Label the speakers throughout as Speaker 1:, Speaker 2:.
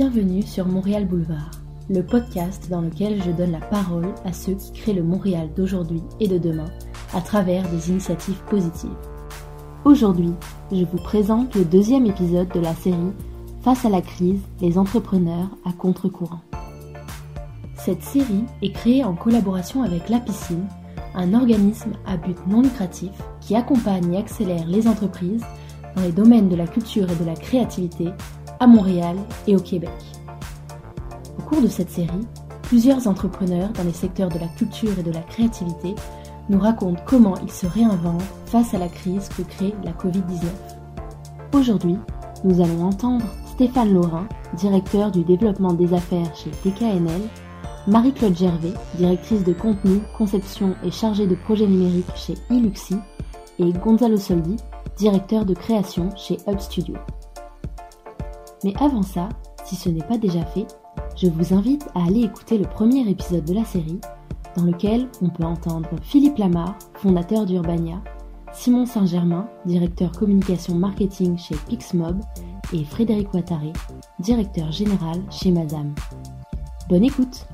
Speaker 1: Bienvenue sur Montréal Boulevard, le podcast dans lequel je donne la parole à ceux qui créent le Montréal d'aujourd'hui et de demain à travers des initiatives positives. Aujourd'hui, je vous présente le deuxième épisode de la série Face à la crise, les entrepreneurs à contre-courant. Cette série est créée en collaboration avec La Piscine, un organisme à but non lucratif qui accompagne et accélère les entreprises dans les domaines de la culture et de la créativité à Montréal et au Québec. Au cours de cette série, plusieurs entrepreneurs dans les secteurs de la culture et de la créativité nous racontent comment ils se réinventent face à la crise que crée la Covid-19. Aujourd'hui, nous allons entendre Stéphane Laurin, directeur du développement des affaires chez TKNL, Marie-Claude Gervais, directrice de contenu, conception et chargée de projets numériques chez Iluxi, et Gonzalo Soldi, directeur de création chez Hub Studio. Mais avant ça, si ce n'est pas déjà fait, je vous invite à aller écouter le premier épisode de la série, dans lequel on peut entendre Philippe Lamar, fondateur d'Urbania, Simon Saint-Germain, directeur communication marketing chez Pixmob, et Frédéric Ouattaré, directeur général chez Madame. Bonne écoute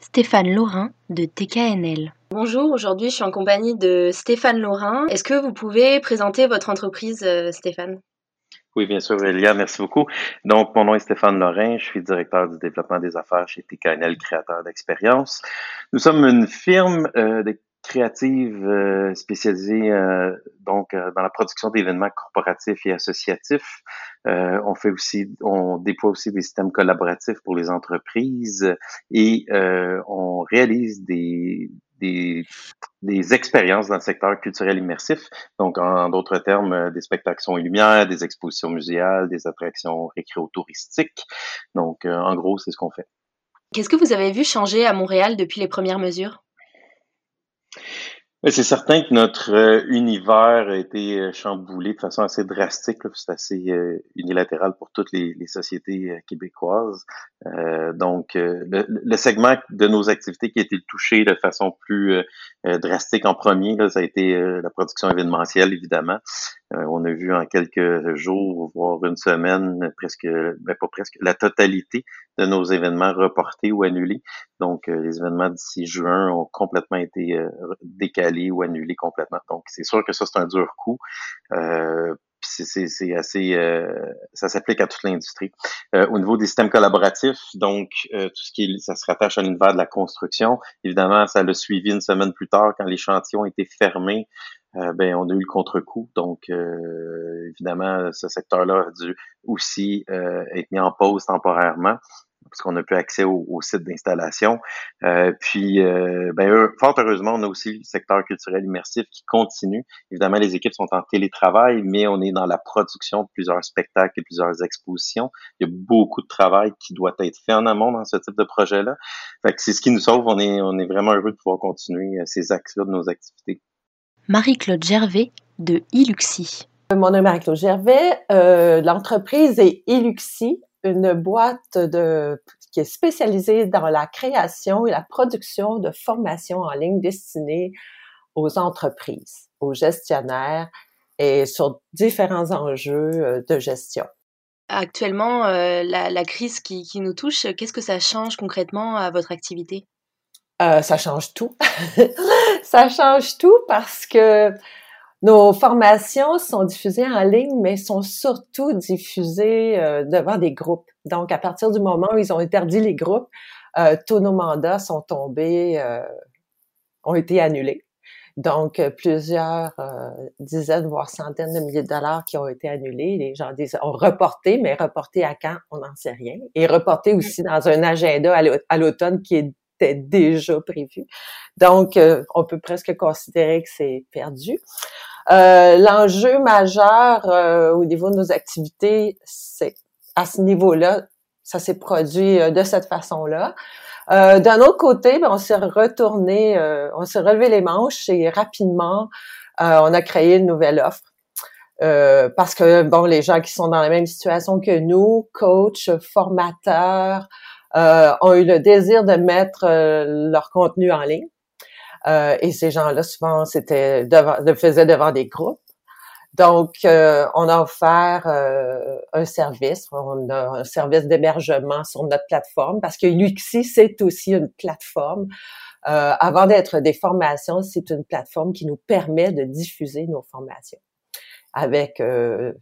Speaker 1: Stéphane Laurin de TKNL.
Speaker 2: Bonjour, aujourd'hui je suis en compagnie de Stéphane Laurin. Est-ce que vous pouvez présenter votre entreprise, euh, Stéphane?
Speaker 3: Oui, bien sûr, Elia, merci beaucoup. Donc, mon nom est Stéphane Lorrain, je suis directeur du développement des affaires chez TKNL, créateur d'expérience. Nous sommes une firme euh, de créative euh, spécialisée euh, donc euh, dans la production d'événements corporatifs et associatifs. on fait aussi, on déploie aussi des systèmes collaboratifs pour les entreprises et on réalise des, des, expériences dans le secteur culturel immersif. Donc, en, d'autres termes, des spectacles son et lumière, des expositions muséales, des attractions récréotouristiques. Donc, en gros, c'est ce qu'on fait.
Speaker 2: Qu'est-ce que vous avez vu changer à Montréal depuis les premières mesures?
Speaker 3: C'est certain que notre euh, univers a été euh, chamboulé de façon assez drastique. C'est assez euh, unilatéral pour toutes les, sociétés québécoises. donc, le, segment de nos activités qui a été touché de façon plus drastique en premier, là, ça a été la production événementielle, évidemment. on a vu en quelques jours, voire une semaine, presque, ben pas presque, la totalité de nos événements reportés ou annulés. Donc, les événements d'ici juin ont complètement été décalés ou annuler complètement. Donc, c'est sûr que ça, c'est un dur coup. Euh, c'est assez, euh, ça s'applique à toute l'industrie. Euh, au niveau des systèmes collaboratifs, donc tout ce qui ça se rattache à l'univers de la construction. Évidemment, ça l'a suivi une semaine plus tard quand les chantiers ont été fermés. ben, on a eu le contre-coup. Donc, évidemment, ce secteur-là a dû aussi être mis en pause temporairement parce qu'on n'a plus accès au, site d'installation. Euh, puis, euh, ben, fort heureusement, on a aussi le secteur culturel immersif qui continue. Évidemment, les équipes sont en télétravail, mais on est dans la production de plusieurs spectacles et plusieurs expositions. Il y a beaucoup de travail qui doit être fait en amont dans ce type de projet-là. Fait que c'est ce qui nous sauve. On est, on est vraiment heureux de pouvoir continuer euh, ces axes-là de nos activités.
Speaker 1: Marie-Claude Gervais de Iluxi.
Speaker 4: Mon nom est Marie-Claude Gervais. Euh, L'entreprise est Iluxi une boîte de, qui est spécialisée dans la création et la production de formations en ligne destinées aux entreprises, aux gestionnaires et sur différents enjeux euh, de gestion.
Speaker 2: Actuellement, euh, la, crise qui, qui nous touche, qu'est-ce que ça change concrètement à votre activité?
Speaker 4: Euh, ça change tout. ça change tout parce que nos formations sont diffusées en ligne, mais sont surtout diffusées euh, devant des groupes. Donc, à partir du moment où ils ont interdit les groupes, euh, tous nos mandats sont tombés, euh, ont été annulés. Donc, plusieurs dizaines, voire centaines de milliers de dollars qui ont été annulés. Les gens disent, ont reporté, mais reporté à quand, on n'en sait rien. Et reporté aussi dans un agenda à l'automne qui était déjà prévu. Donc, on peut presque considérer que c'est perdu. Euh, l'enjeu majeur euh, au niveau de nos activités, c'est à ce niveau-là, ça s'est produit euh, de cette façon-là. D'un autre côté, ben, on s'est retourné, on s'est relevé les manches et rapidement, on a créé une nouvelle offre. parce que bon, les gens qui sont dans la même situation que nous, coachs, formateurs, ont eu le désir de mettre leur contenu en ligne. Euh, et ces gens-là, souvent, c'était le faisaient devant des groupes. Donc, euh, on a offert euh, un service, on a un service d'hébergement sur notre plateforme parce que l'UXI, c'est aussi une plateforme. Euh, avant d'être des formations, c'est une plateforme qui nous permet de diffuser nos formations avec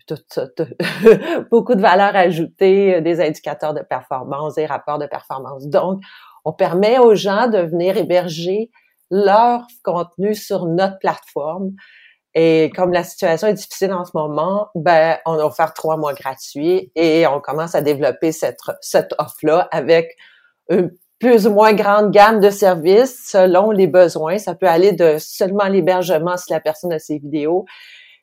Speaker 4: tout, beaucoup de valeurs ajoutées, des indicateurs de performance, des rapports de performance. Donc, on permet aux gens de venir héberger leur contenu sur notre plateforme. Et comme la situation est difficile en ce moment, ben, on a offert trois mois gratuits et on commence à développer cette, cette offre-là avec une plus ou moins grande gamme de services selon les besoins. Ça peut aller de seulement l'hébergement si la personne a ses vidéos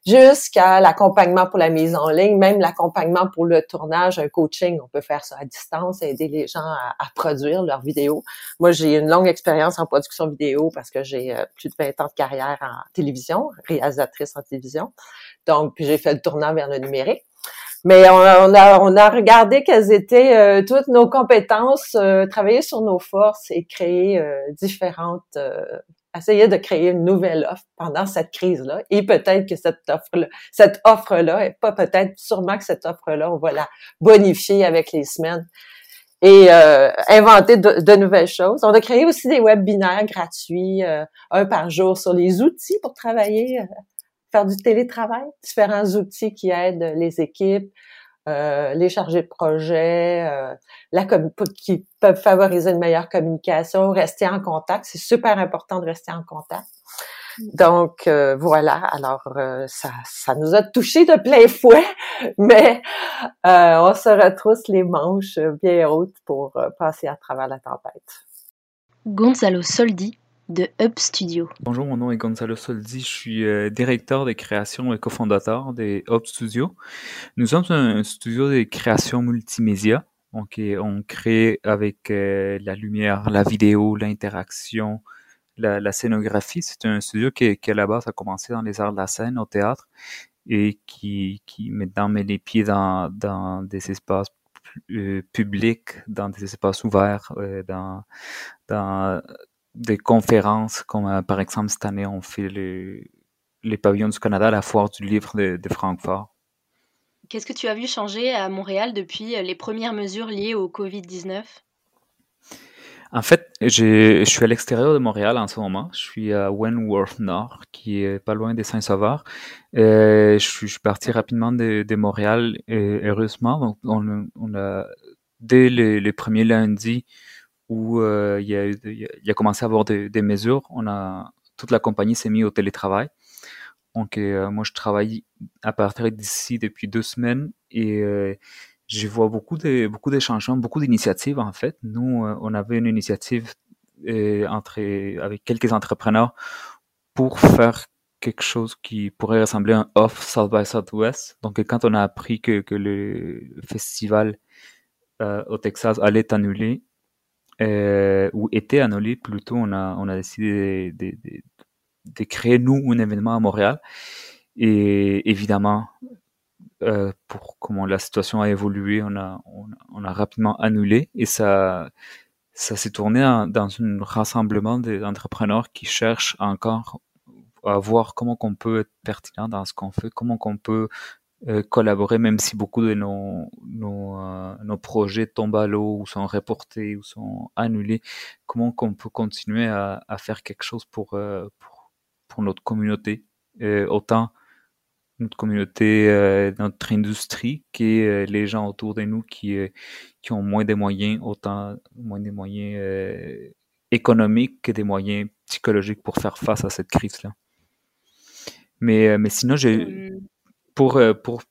Speaker 4: jusqu'à l'accompagnement pour la mise en ligne, même l'accompagnement pour le tournage, un coaching. On peut faire ça à distance, aider les gens à, produire leurs vidéos. Moi, j'ai une longue expérience en production vidéo parce que j'ai euh, plus de 20 ans de carrière en télévision, réalisatrice en télévision. Donc, j'ai fait le tournant vers le numérique. Mais on a, on a, regardé quelles étaient euh, toutes nos compétences, euh, travailler sur nos forces et créer différentes essayer de créer une nouvelle offre pendant cette crise-là. Et peut-être que cette offre-là, cette offre-là, et pas peut-être, sûrement que cette offre-là, on va la bonifier avec les semaines et euh, inventer de, nouvelles choses. On a créé aussi des webinaires gratuits, euh, un par jour, sur les outils pour travailler, euh, faire du télétravail, différents outils qui aident les équipes, euh, les chargés de projet, euh, la qui peuvent favoriser une meilleure communication, rester en contact. C'est super important de rester en contact. Mm. Donc euh, voilà, alors ça, ça nous a touché de plein fouet, mais on se retrousse les manches bien hautes pour passer à travers la tempête.
Speaker 5: Gonzalo Soldi de Hub Studio.
Speaker 6: Bonjour, mon nom est Gonzalo Soldi, je suis euh, directeur de création et cofondateur des Hub Studio. Nous sommes un studio de création multimédia. Donc, on crée avec euh, la lumière, la vidéo, l'interaction, la, scénographie. C'est un studio qui, qui, à la base, a commencé dans les arts de la scène, au théâtre, et qui, maintenant met les pieds dans, dans des espaces euh, publics, dans des espaces ouverts, dans, dans des conférences, comme euh, par exemple cette année, on fait les, les pavillons du Canada, la foire du livre de, de Francfort.
Speaker 1: Qu'est-ce que tu as vu changer à Montréal depuis euh, les premières mesures liées au Covid-19
Speaker 6: en fait, je suis à l'extérieur de Montréal en ce moment. Je suis à Wentworth Nord, qui est pas loin des Saint-Sauveur. Euh, je, suis, je suis parti rapidement de, de Montréal, et, heureusement. Donc, on, on a, dès les, les premiers lundis, où euh, il, y a, il, a, commencé à avoir des, des, mesures. On a, toute la compagnie s'est mise au télétravail. Donc, euh, moi, je travaille à partir d'ici depuis deux semaines et euh, je vois beaucoup de, beaucoup de changements, beaucoup d'initiatives, en fait. Nous, euh, on avait une initiative entre, avec quelques entrepreneurs pour faire quelque chose qui pourrait ressembler à un off South by Southwest. Donc, quand on a appris que, que le festival au Texas allait être annulé, euh, ou était annulé plutôt, on a, on a décidé de, créer nous un événement à Montréal. Et évidemment, euh, pour comment la situation a évolué, on a, on, a rapidement annulé et ça, ça s'est tourné dans un rassemblement d'entrepreneurs qui cherchent encore à voir comment qu'on peut être pertinent dans ce qu'on fait, comment qu'on peut collaborer, même si beaucoup de nos, nos, euh, nos, projets tombent à l'eau ou sont reportés ou sont annulés, comment qu'on peut continuer à, à, faire quelque chose pour, euh, pour, pour, notre communauté, autant notre communauté, notre industrie, que les gens autour de nous qui, qui ont moins de moyens, autant moins de moyens économiques que des moyens psychologiques pour faire face à cette crise-là. Mais, mais sinon, j'ai pour, euh, pour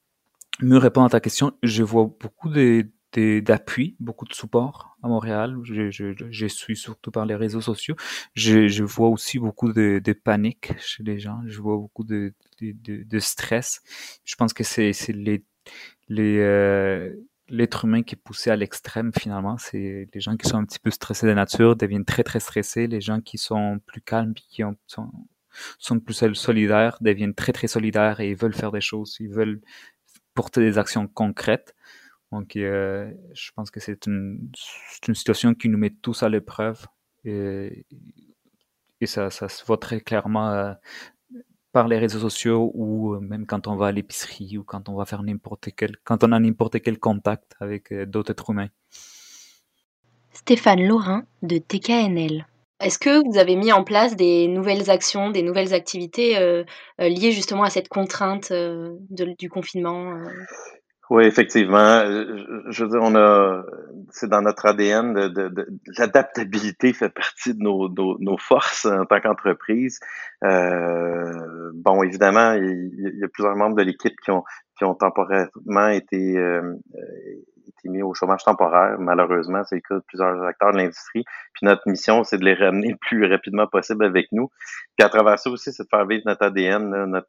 Speaker 6: mieux répondre à ta question, je vois beaucoup d'appui, beaucoup de support à Montréal. Je, je, je, suis surtout par les réseaux sociaux. Je, je vois aussi beaucoup de, de, panique chez les gens. Je vois beaucoup de, de, de stress. Je pense que c'est les, les, euh, l'être humain qui est poussé à l'extrême finalement. C'est les gens qui sont un petit peu stressés de nature deviennent très très stressés. Les gens qui sont plus calmes, qui ont, sont, sont plus solidaires, deviennent très très solidaires et veulent faire des choses, ils veulent porter des actions concrètes. Donc, euh, je pense que c'est une, situation qui nous met tous à l'épreuve et, ça, ça, se voit très clairement euh, par les réseaux sociaux ou même quand on va à l'épicerie ou quand on va faire n'importe quel, quand on a n'importe quel contact avec d'autres êtres humains.
Speaker 5: Stéphane Laurin de TKNL.
Speaker 1: Est-ce que vous avez mis en place des nouvelles actions, des nouvelles activités euh, euh, liées justement à cette contrainte euh, du confinement
Speaker 3: Oui, effectivement. Je veux dire, on a, c'est dans notre ADN l'adaptabilité fait partie de nos, forces en tant qu'entreprise. bon, évidemment, il, y a plusieurs membres de l'équipe qui ont qui ont temporairement été été mis au chômage temporaire. Malheureusement, c'est le cas de plusieurs acteurs de l'industrie. Puis notre mission, c'est de les ramener le plus rapidement possible avec nous. Puis à travers ça aussi, c'est de faire vivre notre ADN. Notre,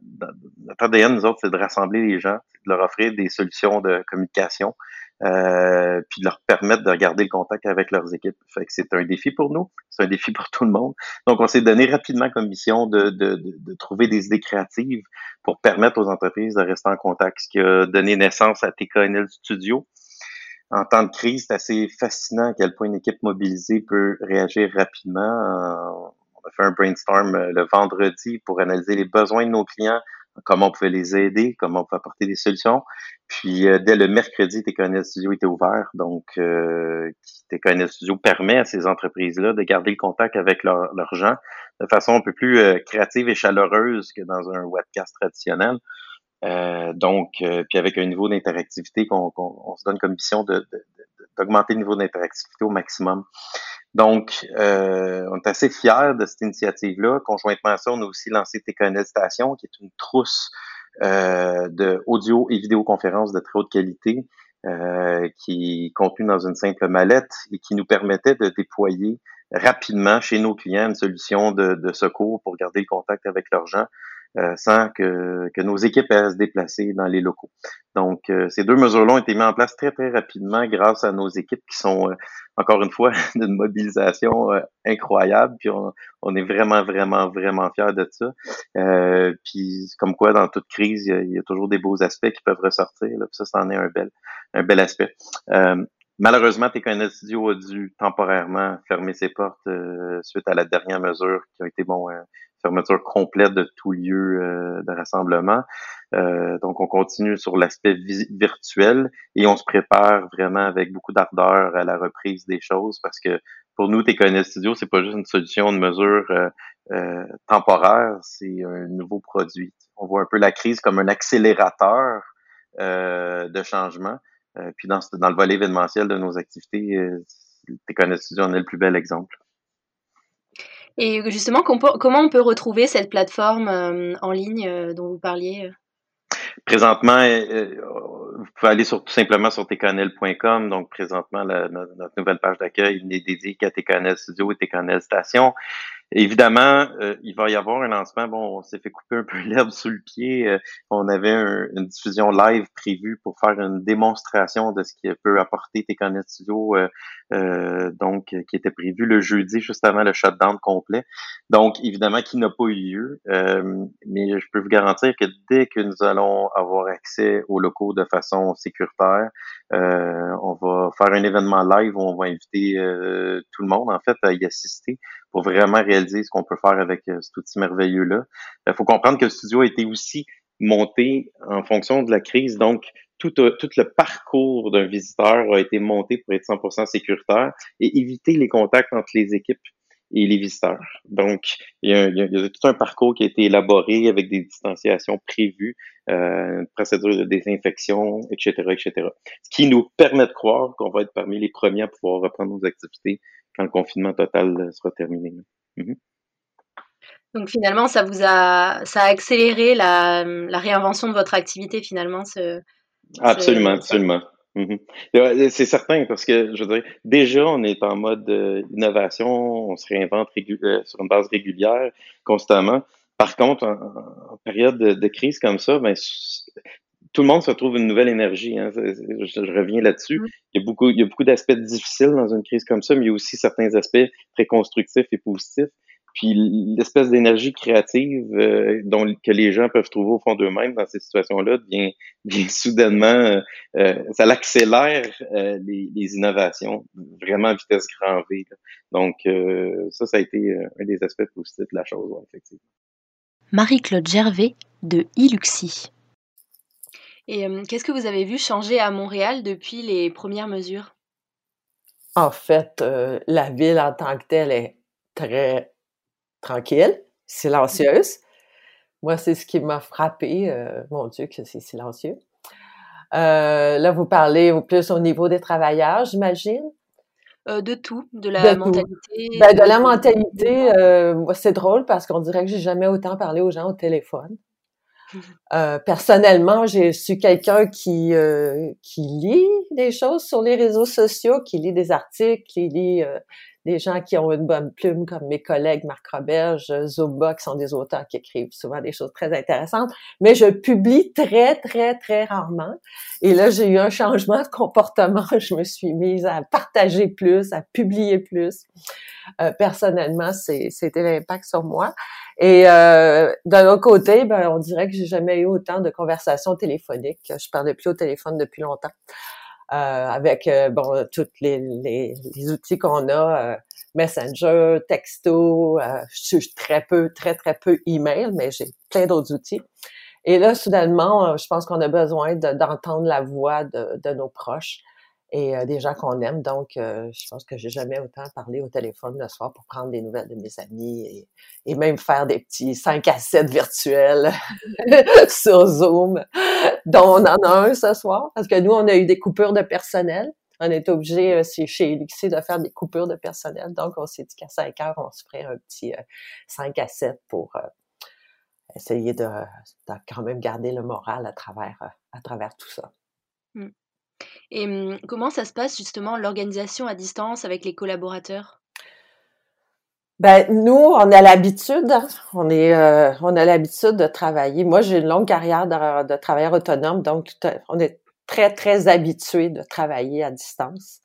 Speaker 3: ADN, nous autres, c'est de rassembler les gens, de leur offrir des solutions de communication, euh, puis de leur permettre de garder le contact avec leurs équipes. Fait que c'est un défi pour nous, c'est un défi pour tout le monde. Donc, on s'est donné rapidement comme mission de, de, de, de, trouver des idées créatives pour permettre aux entreprises de rester en contact, ce qui a donné naissance à TKNL Studio, en temps de crise, c'est assez fascinant à quel point une équipe mobilisée peut réagir rapidement. Euh, on a fait un brainstorm euh, le vendredi pour analyser les besoins de nos clients, comment on pouvait les aider, comment on pouvait apporter des solutions. Puis euh, dès le mercredi, TKNL Studio était ouvert. Donc, euh, Studio permet à ces entreprises-là de garder le contact avec leurs gens de façon un peu plus créative et chaleureuse que dans un webcast traditionnel. Euh, donc, euh, puis avec un niveau d'interactivité qu'on se donne comme mission d'augmenter le niveau d'interactivité au maximum. Donc, euh, on est assez fiers de cette initiative-là. Conjointement à ça, on a aussi lancé TKNL Station, qui est une trousse euh, de audio et vidéoconférences de très haute qualité, euh, qui est contenue dans une simple mallette et qui nous permettait de déployer rapidement chez nos clients une solution de, de secours pour garder le contact avec leurs gens euh, sans que, nos équipes aient à se déplacer dans les locaux. Donc, euh, ces deux mesures-là ont été mises en place très, très rapidement grâce à nos équipes qui sont, euh, encore une fois, d'une mobilisation incroyable. Puis on, est vraiment, vraiment, vraiment fiers de ça. puis comme quoi, dans toute crise, il y, a, toujours des beaux aspects qui peuvent ressortir. Là, ça, c'en est un bel, un bel aspect. Malheureusement, TKNL Studio a dû temporairement fermer ses portes suite à la dernière mesure qui a été bon fermeture complète de tout lieu euh, de rassemblement. Euh, donc, on continue sur l'aspect virtuel et on se prépare vraiment avec beaucoup d'ardeur à la reprise des choses parce que pour nous, TKNS Studio, c'est pas juste une solution de mesure euh, temporaire, c'est un nouveau produit. On voit un peu la crise comme un accélérateur de changement. Puis dans, dans le volet événementiel de nos activités, TKNS Studio en est le plus bel exemple.
Speaker 1: Et justement, comment on peut retrouver cette plateforme euh, en ligne euh, dont vous parliez euh?
Speaker 3: Présentement, vous pouvez aller sur, tout simplement sur tcanel.com. Donc, présentement, notre, nouvelle page d'accueil n'est dédiée qu'à TKNL Studio et TKNL Station. Évidemment, euh, il va y avoir un lancement. Bon, on s'est fait couper un peu l'herbe sous le pied. Euh, on avait une diffusion live prévue pour faire une démonstration de ce qui peut apporter TKNet Studio, euh, donc qui était prévu le jeudi juste avant le shutdown complet. Donc, évidemment, qui n'a pas eu lieu. mais je peux vous garantir que dès que nous allons avoir accès aux locaux de façon sécuritaire, on va faire un événement live où on va inviter tout le monde en fait à y assister pour vraiment réaliser ce qu'on peut faire avec euh, cet outil merveilleux-là. Il euh, faut comprendre que le studio a été aussi monté en fonction de la crise, donc tout, euh, tout le parcours d'un visiteur a été monté pour être 100% sécuritaire et éviter les contacts entre les équipes et les visiteurs. Donc, il y, a, il y a, tout un parcours qui a été élaboré avec des distanciations prévues, euh, une procédure de désinfection, etc., etc. Ce qui nous permet de croire qu'on va être parmi les premiers à pouvoir reprendre nos activités quand le confinement total euh, sera terminé. Mhm.
Speaker 1: Donc finalement, ça vous a, ça a accéléré la, la réinvention de votre activité finalement. Ce,
Speaker 3: absolument, absolument. Mhm. C'est certain parce que je dire, déjà on est en mode euh, innovation, on se réinvente euh, sur une base régulière constamment. Par contre, en, période de, de, crise comme ça, ben, tout le monde se trouve une nouvelle énergie. Hein. Je, reviens là-dessus. Mm. Il y a beaucoup, il y a beaucoup d'aspects difficiles dans une crise comme ça, mais il y a aussi certains aspects très constructifs et positifs. Puis l'espèce d'énergie créative euh, dont que les gens peuvent trouver au fond d'eux-mêmes dans ces situations-là vient, vient soudainement, euh, euh, ça l'accélère les, les, innovations vraiment à vitesse grand V. Donc ça, ça a été un des aspects positifs de la chose, effectivement.
Speaker 5: Marie-Claude Gervais de Iluxi.
Speaker 1: Et qu'est-ce que vous avez vu changer à Montréal depuis les premières mesures?
Speaker 4: En fait, euh, la ville en tant que telle est très tranquille, silencieuse. Moi, c'est ce qui m'a frappé. Euh, mon Dieu, que c'est silencieux. Euh, là, vous parlez plus au niveau des travailleurs, j'imagine?
Speaker 1: de tout, de la mentalité.
Speaker 4: Ben, de la mentalité, c'est drôle parce qu'on dirait que j'ai jamais autant parlé aux gens au téléphone. Euh, personnellement, je suis quelqu'un qui euh, qui lit des choses sur les réseaux sociaux, qui lit des articles, qui lit euh, des gens qui ont une bonne plume, comme mes collègues Marc Roberge, Zumba, qui sont des auteurs qui écrivent souvent des choses très intéressantes. Mais je publie très, très, très rarement. Et là, j'ai eu un changement de comportement. Je me suis mise à partager plus, à publier plus. personnellement, c'était l'impact sur moi. Et euh, d'un autre côté, ben, on dirait que j'ai jamais eu autant de conversations téléphoniques. Je parlais plus au téléphone depuis longtemps. Euh, avec euh, bon tous les, les, les outils qu'on a, euh, Messenger, texto, je suis très peu, très très peu email, mais j'ai plein d'autres outils. Et là, soudainement, je pense qu'on a besoin d'entendre la voix de, de, nos proches et euh, des gens qu'on aime. Donc, euh, je pense que j'ai jamais autant parlé au téléphone le soir pour prendre des nouvelles de mes amis et, et même faire des petits 5 à 7 virtuels sur Zoom, dont on en a un ce soir, parce que nous, on a eu des coupures de personnel. On est obligé, euh, chez Elixir, de faire des coupures de personnel. Donc, on s'est dit qu'à 5 heures, on se ferait un petit 5 à 7 pour essayer de, de, quand même garder le moral à travers, à travers tout ça.
Speaker 1: Mmh. Et mmh, comment ça se passe justement l'organisation à distance avec les collaborateurs?
Speaker 4: Ben, nous, on a l'habitude, on est, euh, on a l'habitude de travailler. Moi, j'ai une longue carrière de, de travailleur autonome, donc on est très, très habitué de travailler à distance.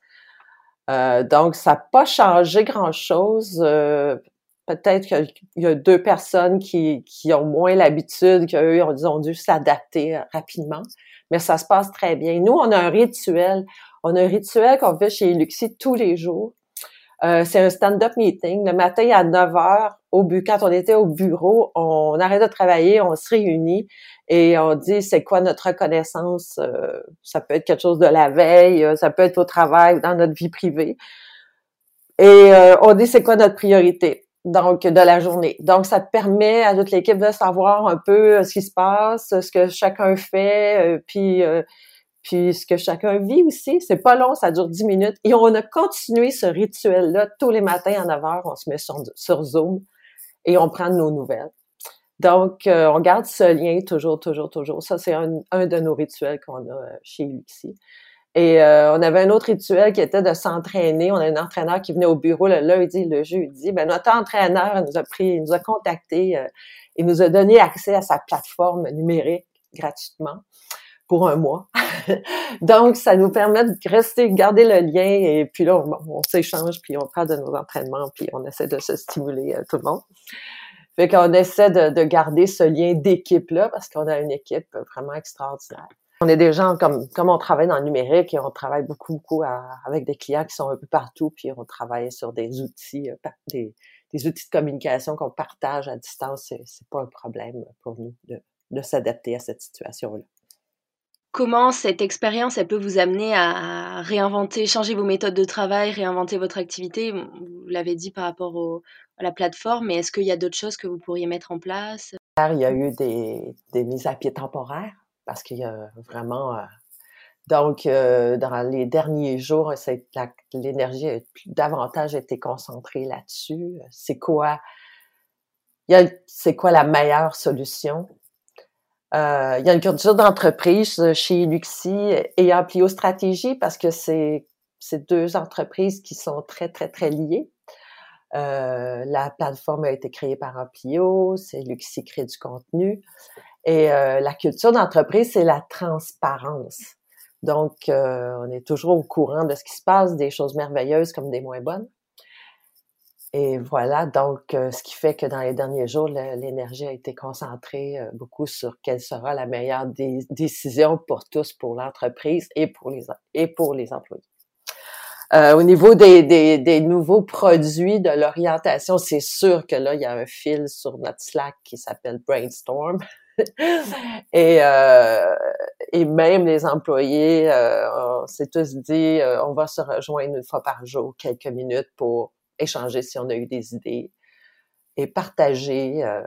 Speaker 4: Euh, donc, ça n'a pas changé grand-chose. Euh, peut-être qu'il y a deux personnes qui, qui ont moins l'habitude, qu'eux ont, ont dû s'adapter rapidement mais ça se passe très bien. Nous, on a un rituel. On a un rituel qu'on fait chez Luxi tous les jours. Euh, c'est un stand-up meeting. Le matin à 9 h au but, quand on était au bureau, on arrête de travailler, on se réunit et on dit c'est quoi notre reconnaissance? Euh, ça peut être quelque chose de la veille, euh, ça peut être au travail, dans notre vie privée. Et on dit c'est quoi notre priorité? Donc de la journée. Donc, ça permet à toute l'équipe de savoir un peu euh, ce qui se passe, ce que chacun fait, euh, puis euh, puis ce que chacun vit aussi. C'est pas long, ça dure 10 minutes. Et on a continué ce rituel-là tous les matins à 9 heures. On se met sur, Zoom et on prend nos nouvelles. Donc, on garde ce lien toujours, toujours, toujours. Ça, c'est un, un, de nos rituels qu'on a chez Luxi. Et euh, on avait un autre rituel qui était de s'entraîner. On a un entraîneur qui venait au bureau le lundi, le jeudi. Ben, notre entraîneur nous a pris, il nous a contactés, euh, il nous a donné accès à sa plateforme numérique gratuitement pour un mois. Donc, ça nous permet de rester, garder le lien et puis là, on, s'échange, puis on parle de nos entraînements, puis on essaie de se stimuler euh, tout le monde. Fait qu'on essaie de, de garder ce lien d'équipe-là parce qu'on a une équipe vraiment extraordinaire. On est des gens comme comme on travaille dans le numérique et on travaille beaucoup beaucoup avec des clients qui sont un peu partout, puis on travaille sur des outils, euh, des, des outils de communication qu'on partage à distance. C'est, c'est pas un problème pour nous de, de s'adapter à cette situation-là.
Speaker 1: Comment cette expérience, elle peut vous amener à réinventer, changer vos méthodes de travail, réinventer votre activité? Vous l'avez dit par rapport au, à la plateforme, mais est-ce qu'il y a d'autres choses que vous pourriez mettre en place?
Speaker 4: Il y a eu des, des mises à pied temporaires parce qu'il y a vraiment... Euh, donc, euh, dans les derniers jours, l'énergie a davantage été concentrée là-dessus. C'est quoi, c'est quoi la meilleure solution? Euh, il y a une culture d'entreprise chez Luxi et Amplio Stratégie parce que c'est deux entreprises qui sont très, très, très liées. la plateforme a été créée par Amplio, c'est Luxi crée du contenu. Et euh, la culture d'entreprise, c'est la transparence. Donc, euh, on est toujours au courant de ce qui se passe, des choses merveilleuses comme des moins bonnes. Et voilà, donc, euh, ce qui fait que dans les derniers jours, l'énergie a été concentrée beaucoup sur quelle sera la meilleure décision pour tous, pour l'entreprise et pour les et pour les employés. Au niveau des, des, nouveaux produits de l'orientation, c'est sûr que là, il y a un fil sur notre Slack qui s'appelle Brainstorm. Et, euh, et même les employés, euh, on s'est tous dit, euh, on va se rejoindre une fois par jour, quelques minutes pour échanger si on a eu des idées et partager euh,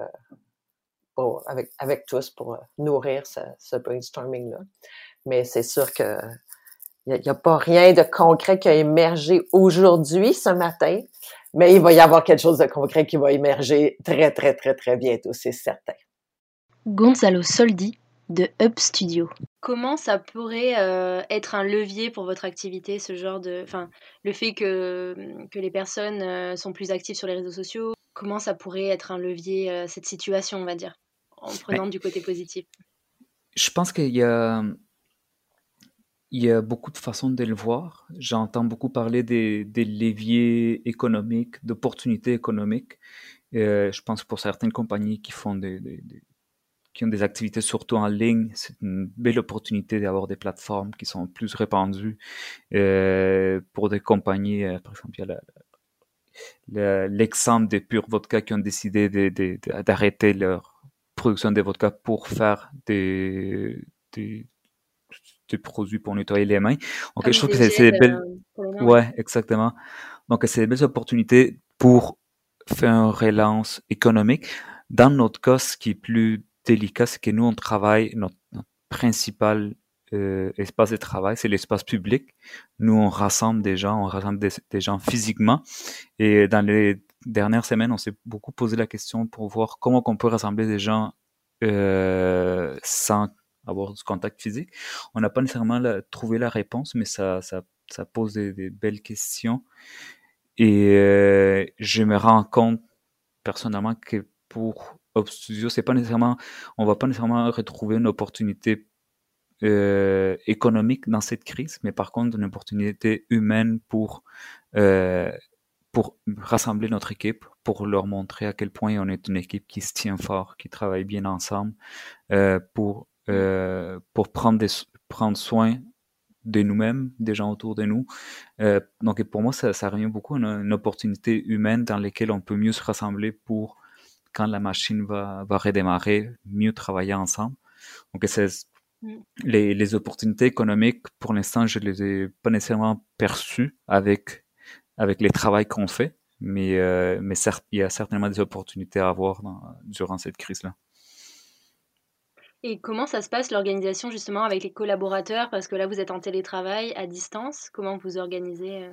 Speaker 4: avec, avec tous pour nourrir ce, ce brainstorming-là. Mais c'est sûr que il n'y a, pas rien de concret qui a émergé aujourd'hui, ce matin, mais il va y avoir quelque chose de concret qui va émerger très, très, très, très bientôt, c'est certain.
Speaker 5: Gonzalo Soldi de Up Studio.
Speaker 1: Comment ça pourrait euh, être un levier pour votre activité, ce genre de, enfin, le fait que, que les personnes euh, sont plus actives sur les réseaux sociaux, comment ça pourrait être un levier euh, cette situation, on va dire, en prenant du côté positif?
Speaker 6: Je pense qu'il y a il y a beaucoup de façons de le voir. J'entends beaucoup parler des, des leviers économiques, d'opportunités économiques. Euh, je pense pour certaines compagnies qui font des, des, qui ont des activités surtout en ligne, c'est une belle opportunité d'avoir des plateformes qui sont plus répandues. Euh, pour des compagnies, euh, par exemple, il y a l'exemple des Pure Vodka qui ont décidé d'arrêter leur production de vodka pour faire des, des de produits pour nettoyer les mains. Donc, je trouve que c'est des belles. Euh, ouais, exactement. Donc, c'est des belles opportunités pour faire une relance économique. Dans notre cas, ce qui est plus délicat, c'est que nous, on travaille, notre, principal euh, espace de travail, c'est l'espace public. Nous, on rassemble des gens, on rassemble des, gens physiquement. Et dans les dernières semaines, on s'est beaucoup posé la question pour voir comment on peut rassembler des gens euh, sans avoir du contact physique. On n'a pas nécessairement trouvé la réponse, mais ça, ça, pose des, belles questions. Et euh, je me rends compte personnellement que pour Up Studio, c'est pas nécessairement, on va pas nécessairement retrouver une opportunité euh, économique dans cette crise, mais par contre une opportunité humaine pour euh, pour rassembler notre équipe, pour leur montrer à quel point on est une équipe qui se tient fort, qui travaille bien ensemble, euh, pour euh, pour prendre, des, prendre soin de nous-mêmes, des gens autour de nous. Euh, donc pour moi, ça, ça revient beaucoup à une, opportunité humaine dans laquelle on peut mieux se rassembler pour, quand la machine va, va redémarrer, mieux travailler ensemble. Donc c'est mm. les, les opportunités économiques, pour l'instant, je les ai pas nécessairement perçues avec, avec les travaux qu'on fait, mais, euh, mais certes, il y a certainement des opportunités à avoir dans, durant cette crise-là.
Speaker 1: Et comment ça se passe l'organisation justement avec les collaborateurs? Parce que là, vous êtes en télétravail à distance. Comment vous organisez euh?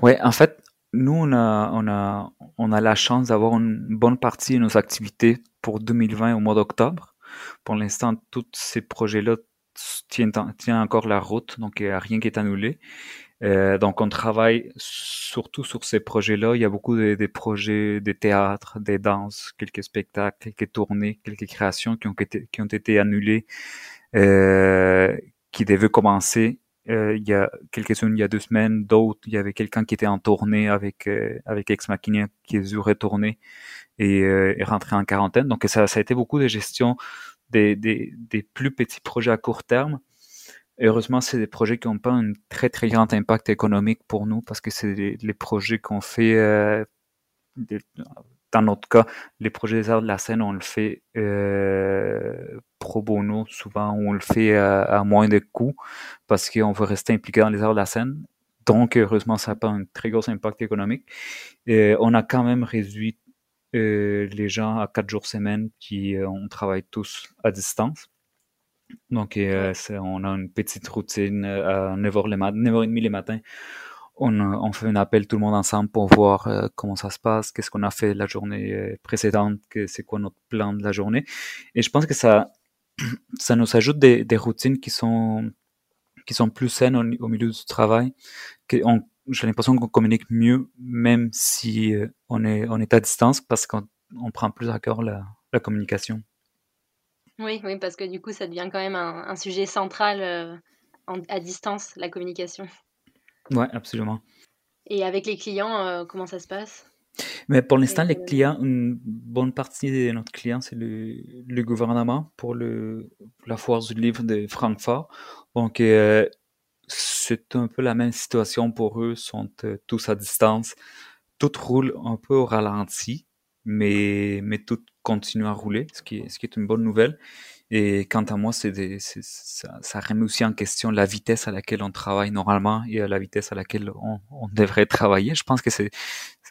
Speaker 6: Oui, en fait, nous, on a, on a, on a la chance d'avoir une bonne partie de nos activités pour 2020 au mois d'octobre. Pour l'instant, tous ces projets-là tiennent, tiennent encore la route, donc il n'y a rien qui est annulé. Euh, donc, on travaille surtout sur ces projets-là. Il y a beaucoup de, de, projets de théâtre, des danses, quelques spectacles, quelques tournées, quelques créations qui ont été, qui ont été annulées, euh, qui devaient commencer. Euh, il y a quelques-unes il y a deux semaines, d'autres, il y avait quelqu'un qui était en tournée avec euh, avec Ex Machina qui est dû retourner et euh, rentré en quarantaine. Donc ça, ça a été beaucoup de gestion des, des, des plus petits projets à court terme heureusement, c'est des projets qui n'ont pas un très très grand impact économique pour nous parce que c'est les, projets qu'on fait. Euh, dans notre cas, les projets des arts de la scène, on le fait euh, pro bono souvent, on le fait à, moins de coûts parce qu'on veut rester impliqué dans les arts de la scène. Donc, heureusement, ça n'a pas un très gros impact économique. Et on a quand même réduit euh, les gens à quatre jours semaine qui on travaille tous à distance. Donc, euh, on a une petite routine euh, à 9h le 9h30 le matin. On, on, fait un appel tout le monde ensemble pour voir euh, comment ça se passe, qu'est-ce qu'on a fait la journée précédente, c'est quoi notre plan de la journée. Et je pense que ça, ça nous ajoute des, routines qui sont, qui sont plus saines au, milieu du travail. J'ai l'impression qu'on communique mieux, même si on, est, on est à distance, parce qu'on on prend plus à cœur la, communication.
Speaker 1: Oui, oui, parce que du coup, ça devient quand même un, sujet central euh, à distance, la communication.
Speaker 6: Oui, absolument.
Speaker 1: Et avec les clients, euh, comment ça se passe?
Speaker 6: Mais pour l'instant, les clients, une bonne partie de notre clients, c'est le, gouvernement pour le, la foire du livre de Francfort. Donc, euh, c'est un peu la même situation pour eux, sont euh, tous à distance. Tout roule un peu au ralenti, mais, mais tout continue à rouler, ce qui est, ce qui est une bonne nouvelle. Et quant à moi, c'est ça, ça, remet aussi en question la vitesse à laquelle on travaille normalement et à la vitesse à laquelle on, on devrait travailler. Je pense que c'est,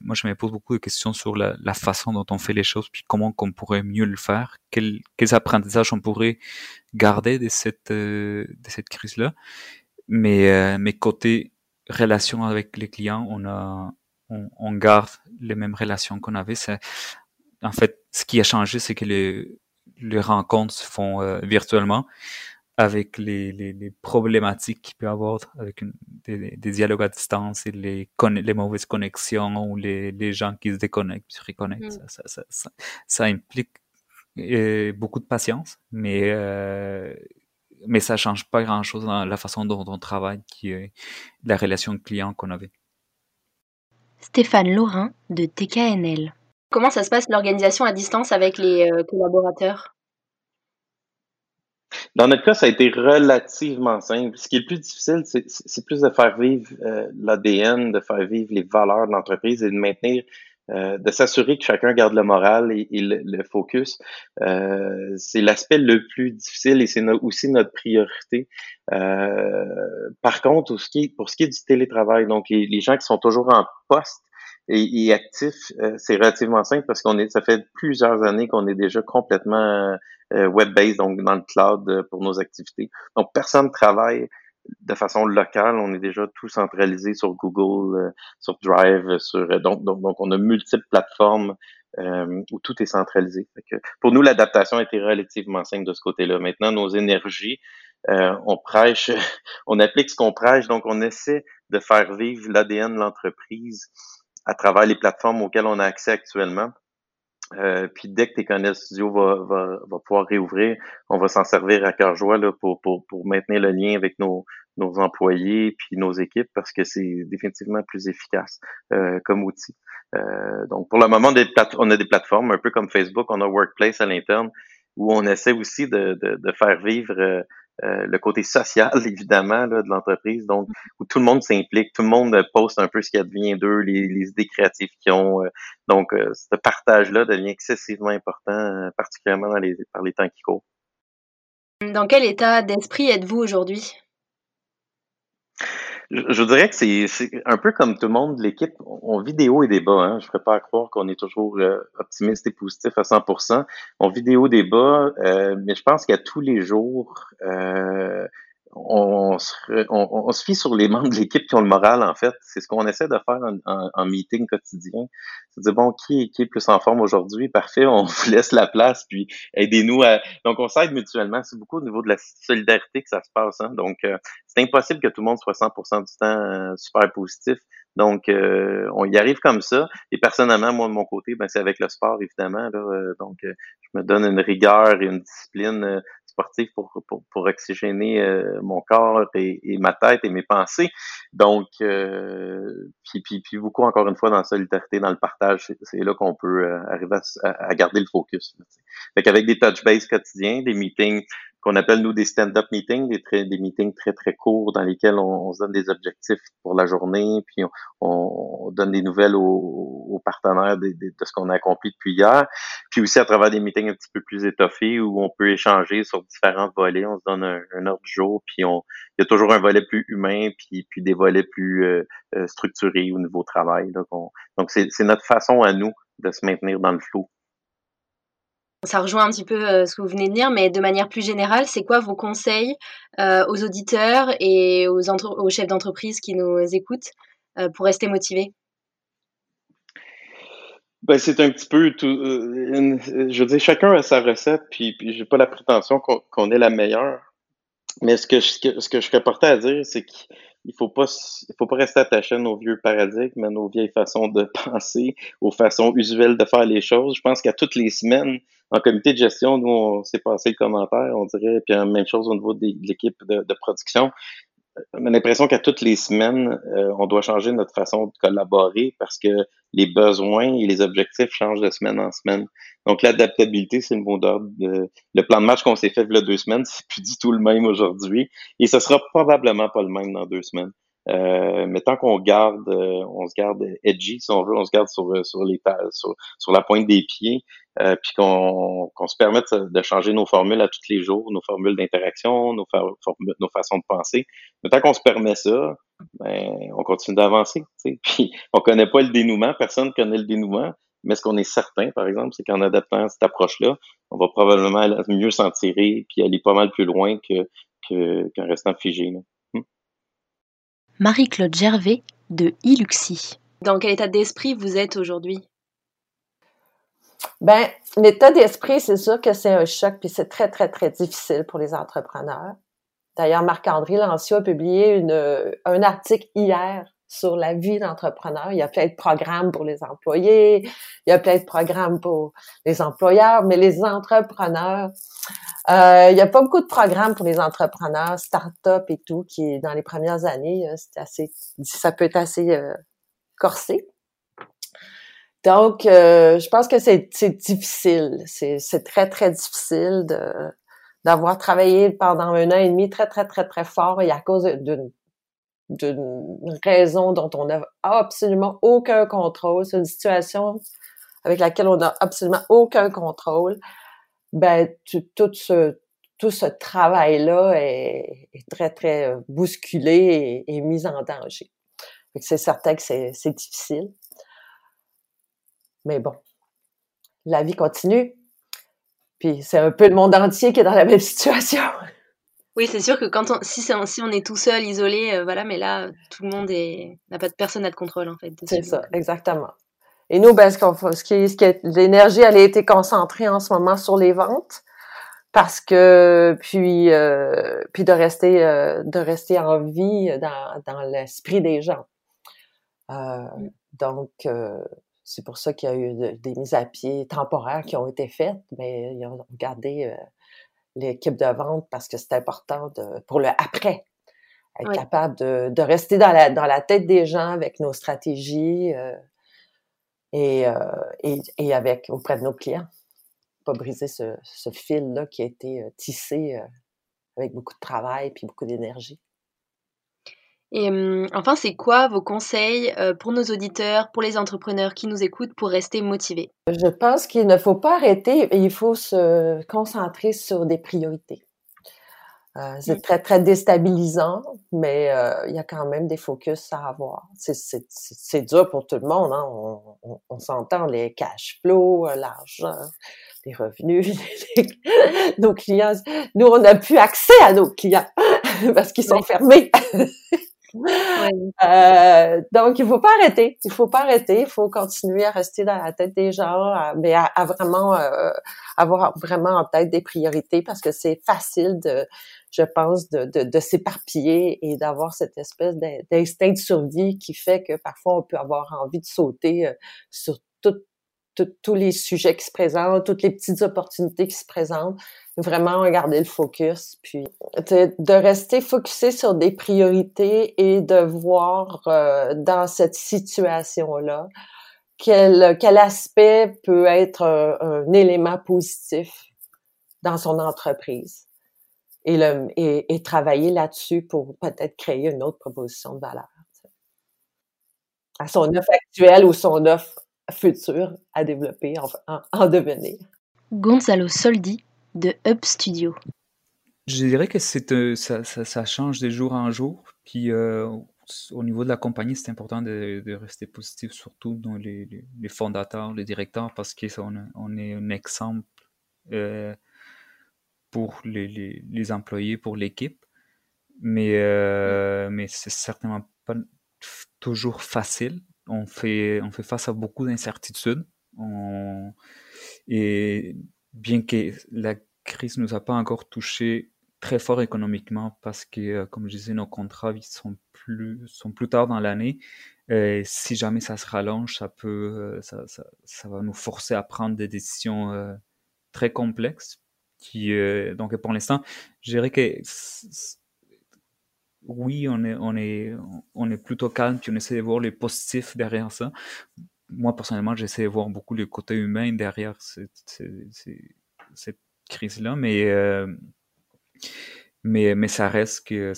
Speaker 6: moi, je me pose beaucoup de questions sur la, la, façon dont on fait les choses, puis comment qu'on pourrait mieux le faire, quels, quels apprentissages on pourrait garder de cette, euh, de cette crise-là? Mais, euh, mais côté relation avec les clients, on a, on, on garde les mêmes relations qu'on avait. En fait, ce qui a changé, c'est que les, les rencontres se font euh, virtuellement avec les, les, les problématiques qu'il peut y avoir avec une, des, des, dialogues à distance et les, les mauvaises connexions ou les, les gens qui se déconnectent, se reconnectent. Mm. Ça, ça, ça, ça, implique euh, beaucoup de patience, mais, euh, mais ça change pas grand-chose dans la façon dont on travaille, qui est la relation client qu'on avait.
Speaker 5: Stéphane Laurin de TKNL.
Speaker 1: Comment ça se passe l'organisation à distance avec les euh, collaborateurs?
Speaker 3: Dans notre cas, ça a été relativement simple. Ce qui est le plus difficile, c'est plus de faire vivre euh, l'ADN, de faire vivre les valeurs de l'entreprise et de maintenir, euh, de s'assurer que chacun garde le moral et, le, focus. c'est l'aspect le plus difficile et c'est aussi notre priorité. par contre, pour ce, qui est, pour ce qui est du télétravail, donc les gens qui sont toujours en poste, et, actif, euh, c'est relativement simple parce qu'on est, ça fait plusieurs années qu'on est déjà complètement euh, web-based, donc dans le cloud euh, pour nos activités. Donc, personne ne travaille de façon locale. On est déjà tout centralisé sur Google, sur Drive, sur donc, donc, donc on a multiples plateformes où tout est centralisé. que pour nous, l'adaptation été relativement simple de ce côté-là. Maintenant, nos énergies, on prêche, on applique ce qu'on prêche, donc on essaie de faire vivre l'ADN de l'entreprise à travers les plateformes auxquelles on a accès actuellement. Euh, puis dès que TKNL Studio va, va, va, pouvoir réouvrir, on va s'en servir à cœur joie là, pour, pour, pour maintenir le lien avec nos, nos employés puis nos équipes parce que c'est définitivement plus efficace euh, comme outil. Euh, donc pour le moment, on a des plateformes un peu comme Facebook, on a Workplace à l'interne où on essaie aussi de, de, de faire vivre euh, euh, le côté social, évidemment, là, de l'entreprise, donc où tout le monde s'implique, tout le monde euh, poste un peu ce qui advient d'eux, les, idées créatives qu'ils ont. Euh, donc, ce partage-là devient excessivement important, particulièrement dans les, par les temps qui courent.
Speaker 1: Dans quel état d'esprit êtes-vous aujourd'hui?
Speaker 3: Je, dirais que c'est un peu comme tout le monde, l'équipe, on vit des hauts et des bas. Hein. Je ne ferais pas croire qu'on est toujours euh, optimiste et positif à 100%. On vit des hauts et des bas, euh, mais je pense qu'à tous les jours, euh, on se, on, on, se fie sur les membres de l'équipe qui ont le moral, en fait. C'est ce qu'on essaie de faire en, meeting quotidien. C'est dire, bon, qui, qui est plus en forme aujourd'hui? Parfait, on vous laisse la place, puis aidez-nous à... Donc, on s'aide mutuellement. C'est beaucoup au niveau de la solidarité que ça se passe. Hein? Donc, euh, c'est impossible que tout le monde soit 100% du temps euh, super positif. Donc, euh, on y arrive comme ça. Et personnellement, moi, de mon côté, ben, c'est avec le sport, évidemment. Là, donc, je me donne une rigueur et une discipline sportif pour, pour, pour oxygéner euh, mon corps et, et, ma tête et mes pensées. Donc, euh, puis, puis, puis, beaucoup, encore une fois, dans la solidarité, dans le partage, c'est là qu'on peut euh, arriver à, à, garder le focus. Fait qu'avec des touch base quotidiens, des meetings qu'on appelle nous des stand-up meetings, des, très, des meetings très très courts dans lesquels on, on, se donne des objectifs pour la journée, puis on, on donne des nouvelles aux, aux partenaires de, de, de ce qu'on a accompli depuis hier, puis aussi à travers des meetings un petit peu plus étoffés où on peut échanger sur différents volets, on se donne un, un ordre du jour, puis on, il y a toujours un volet plus humain, puis, puis des volets plus euh, euh structurés au niveau travail. Donc, donc c'est notre façon à nous de se maintenir dans le flot
Speaker 1: ça rejoint un petit peu euh, ce que vous venez de dire, mais de manière plus générale, c'est quoi vos conseils euh, aux auditeurs et aux, chefs d'entreprise qui nous écoutent euh, pour rester motivés?
Speaker 3: Ben, c'est un petit peu tout. je veux dire, chacun a sa recette, puis, puis j'ai pas la prétention qu'on ait la meilleure. Mais ce que je, ce que à dire, c'est qu'il faut pas, il faut pas rester attaché à nos vieux paradigmes, à nos vieilles façons de penser, aux façons usuelles de faire les choses. Je pense qu'à toutes les semaines, en comité de gestion, nous, on s'est passé le commentaire, on dirait, puis même chose au niveau de, l'équipe de, production. On a l'impression qu'à toutes les semaines, euh, on doit changer notre façon de collaborer parce que les besoins et les objectifs changent de semaine en semaine. Donc, l'adaptabilité, c'est le mot d'ordre. Le plan de match qu'on s'est fait il y a deux semaines, c'est plus du tout le même aujourd'hui. Et ce sera probablement pas le même dans deux semaines. Euh, mais tant qu'on garde, euh, on se garde edgy si on veut, on se garde sur sur les sur, sur la pointe des pieds, euh, puis qu'on qu'on se permette de changer nos formules à tous les jours, nos formules d'interaction, nos, nos façons de penser. Mais tant qu'on se permet ça, ben on continue d'avancer. Puis on connaît pas le dénouement, personne connaît le dénouement. Mais ce qu'on est certain, par exemple, c'est qu'en adaptant cette approche-là, on va probablement mieux s'en tirer puis aller pas mal plus loin que qu'en restant figé. Là.
Speaker 5: Marie-Claude Gervais de Iluxi.
Speaker 1: Dans quel état d'esprit vous êtes aujourd'hui?
Speaker 4: Ben, l'état d'esprit, c'est sûr que c'est un choc, puis c'est très, très, très difficile pour les entrepreneurs. D'ailleurs, Marc-André Lancio a publié une, un article hier sur la vie d'entrepreneur. Il y a plein de programmes pour les employés, il y a plein de programmes pour les employeurs, mais les entrepreneurs, euh, il n'y a pas beaucoup de programmes pour les entrepreneurs, start-up et tout, qui dans les premières années, euh, c'est assez, ça peut être assez euh, corsé. Donc, je pense que c'est difficile, c'est très très difficile de d'avoir travaillé pendant un an et demi très très très très fort et à cause d'une d'une raison dont on n'a absolument aucun contrôle, c'est une situation avec laquelle on n'a absolument aucun contrôle ben tout ce travail-là est, très très euh, bousculé et, mis en danger. C'est certain que c'est difficile, mais bon, la vie continue. Puis c'est un peu le monde entier qui est dans la même situation.
Speaker 1: Oui, c'est sûr que quand on, si, est, si on est tout seul, isolé, euh, voilà, mais là, tout le monde n'a pas de personne n'a de contrôle en fait.
Speaker 4: C'est ça, exactement. Et nous, ben, ce, qu'on, ce qui, ce qui l'énergie, elle a été concentrée en ce moment sur les ventes parce que puis euh, puis de rester euh, de rester en vie dans, dans l'esprit des gens. Euh, donc c'est pour ça qu'il y a eu des mises à pied temporaires qui ont été faites, mais ils ont gardé l'équipe de vente parce que c'est important de, pour le après. Être capable de, de, rester dans la, dans la tête des gens avec nos stratégies, euh, et, et, avec auprès de nos clients. Pas briser ce, ce fil-là qui a été euh, tissé euh, avec beaucoup de travail puis beaucoup d'énergie.
Speaker 1: Et hum, enfin, c'est quoi vos conseils pour nos auditeurs, pour les entrepreneurs qui nous écoutent, pour rester motivés?
Speaker 4: Je pense qu'il ne faut pas arrêter, il faut se concentrer sur des priorités. Euh, c'est très, très déstabilisant, mais euh, il y a quand même des focus à avoir. C'est dur pour tout le monde. Hein? On, on, s'entend les cash flows, euh, l'argent, les revenus, nos clients. Nous, on n'a plus accès à nos clients parce qu'ils sont fermés. Euh, donc, il faut pas arrêter. Il faut pas arrêter. Il faut continuer à rester dans la tête des gens, mais à, vraiment euh, avoir vraiment en tête des priorités parce que c'est facile de, je pense, de, de, de s'éparpiller et d'avoir cette espèce d'instinct de survie qui fait que parfois on peut avoir envie de sauter euh, sur tout tous les sujets qui se présentent, toutes les petites opportunités qui se présentent, vraiment garder le focus, puis de rester focusé sur des priorités et de voir euh, dans cette situation-là quel, quel aspect peut être un, élément positif dans son entreprise et, le, et, et travailler là-dessus pour peut-être créer une autre proposition de valeur. À son offre actuelle ou son offre futur à développer, en, en, devenir.
Speaker 5: Gonzalo Soldi de Hub Studio.
Speaker 6: Je dirais que c'est euh, ça, ça, change de jour en jour. Puis euh, au niveau de la compagnie, c'est important de, de, rester positif, surtout dans les, les, fondateurs, les directeurs, parce qu'on on est un exemple euh, pour les, les, les, employés, pour l'équipe. Mais, mais c'est certainement pas toujours facile on fait, on fait face à beaucoup d'incertitudes. Et bien que la crise ne nous a pas encore touché très fort économiquement parce que, euh, comme je disais, nos contrats sont plus, sont plus tard dans l'année. si jamais ça se rallonge, ça peut, euh, ça, ça, va nous forcer à prendre des décisions euh, très complexes. Qui, donc, pour l'instant, je dirais que oui, on est, on est, on est plutôt calme, puis on essaie de voir les positifs derrière ça. moi personnellement, j'essaie de voir beaucoup le côté humain derrière cette, cette, crise-là, mais, mais, mais ça reste que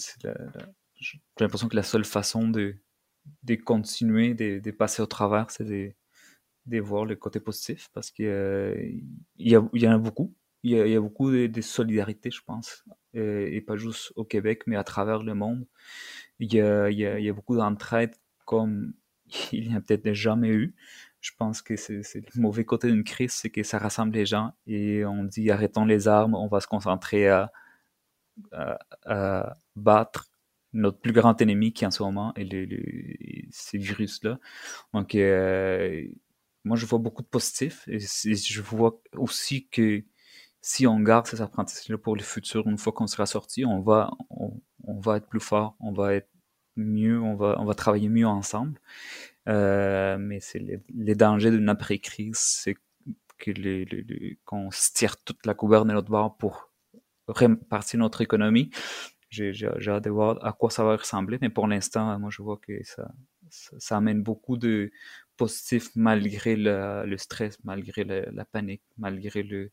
Speaker 6: j'ai l'impression que la seule façon de, de continuer, de, de passer au travers, c'est de, de, voir le côté positif parce qu'il y, a, y en a beaucoup. Il y a, beaucoup de, solidarité, je pense, et pas juste au Québec, mais à travers le monde. Il y a, beaucoup d'entraide comme il n'y a peut-être jamais eu. Je pense que c'est le mauvais côté d'une crise, c'est que ça rassemble les gens et on dit arrêtons les armes, on va se concentrer à, battre notre plus grand ennemi qui en ce moment est le, virus-là. Donc, euh, moi, je vois beaucoup de positifs et je vois aussi que si on garde ces apprentissages-là pour le futur, une fois qu'on sera sorti, on va, on, va être plus fort, on va être mieux, on va, on va travailler mieux ensemble. Euh, mais c'est les, dangers d'une après-crise, c'est que qu'on se tire toute la couverture de notre bord pour répartir notre économie. J'ai, hâte de voir à quoi ça va ressembler, mais pour l'instant, moi, je vois que ça, ça, amène beaucoup de positifs malgré le stress, malgré la, panique, malgré le,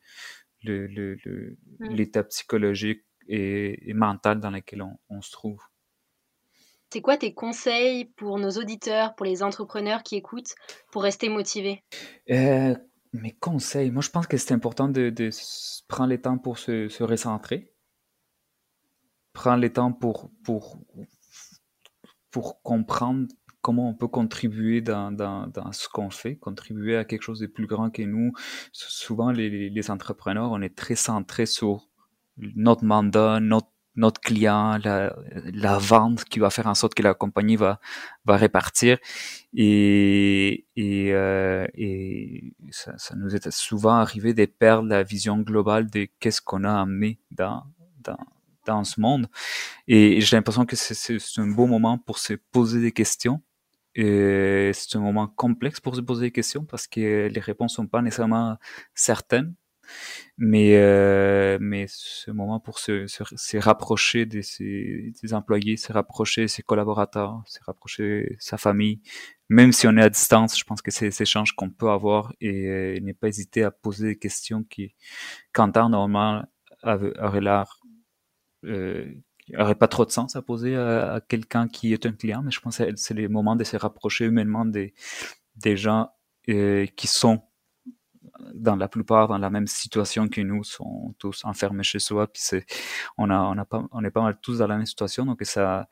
Speaker 6: mmh. l'état psychologique et, mental dans lequel on, on se trouve.
Speaker 1: C'est quoi tes conseils pour nos auditeurs, pour les entrepreneurs qui écoutent, pour rester motivés?
Speaker 6: Euh, Mes conseils, moi je pense que c'est important de, prendre le temps pour se, se recentrer, prendre le temps pour, pour, pour comprendre comment on peut contribuer dans, dans, dans ce qu'on fait, contribuer à quelque chose de plus grand que nous. Souvent, les, entrepreneurs, on est très centrés sur notre mandat, notre notre client, la, vente qui va faire en sorte que la compagnie va, va répartir. Et, et, euh, ça, nous est souvent arrivé de perdre la vision globale de qu'est-ce qu'on a amené dans, dans, dans ce monde. Et j'ai l'impression que c'est un beau moment pour se poser des questions. C'est un moment complexe pour se poser des questions parce que les réponses sont pas nécessairement certaines. Mais euh, mais ce moment pour se, se, rapprocher de des employés, se rapprocher de ses collaborateurs, se rapprocher de sa famille, même si on est à distance, je pense que c'est ces échanges qu'on peut avoir et, euh, ne pas hésiter à poser des questions qui, qu'en temps normal, auraient l'air euh, aurait pas trop de sens à poser à, quelqu'un qui est un client, mais je pense que c'est les moments de se rapprocher humainement des, gens euh, qui sont dans la plupart dans la même situation que nous, sont tous enfermés chez soi, puis c'est, on a, on a pas, on est pas mal tous dans la même situation, donc ça,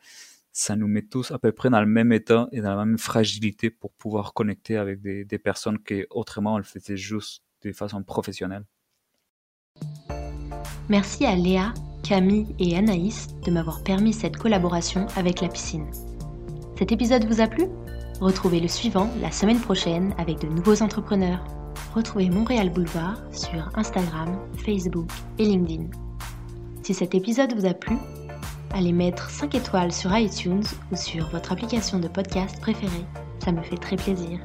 Speaker 6: ça nous met tous à peu près dans le même état et dans la même fragilité pour pouvoir connecter avec des, des personnes qui autrement on le faisait juste de façon professionnelle.
Speaker 5: Merci à Léa, Camille et Anaïs de m'avoir permis cette collaboration avec la piscine. Cet épisode vous a plu? Retrouvez le suivant la semaine prochaine avec de nouveaux entrepreneurs retrouvez Montréal Boulevard sur Instagram, Facebook et LinkedIn. Si cet épisode vous a plu, allez mettre 5 étoiles sur iTunes ou sur votre application de podcast préférée. Ça me fait très plaisir.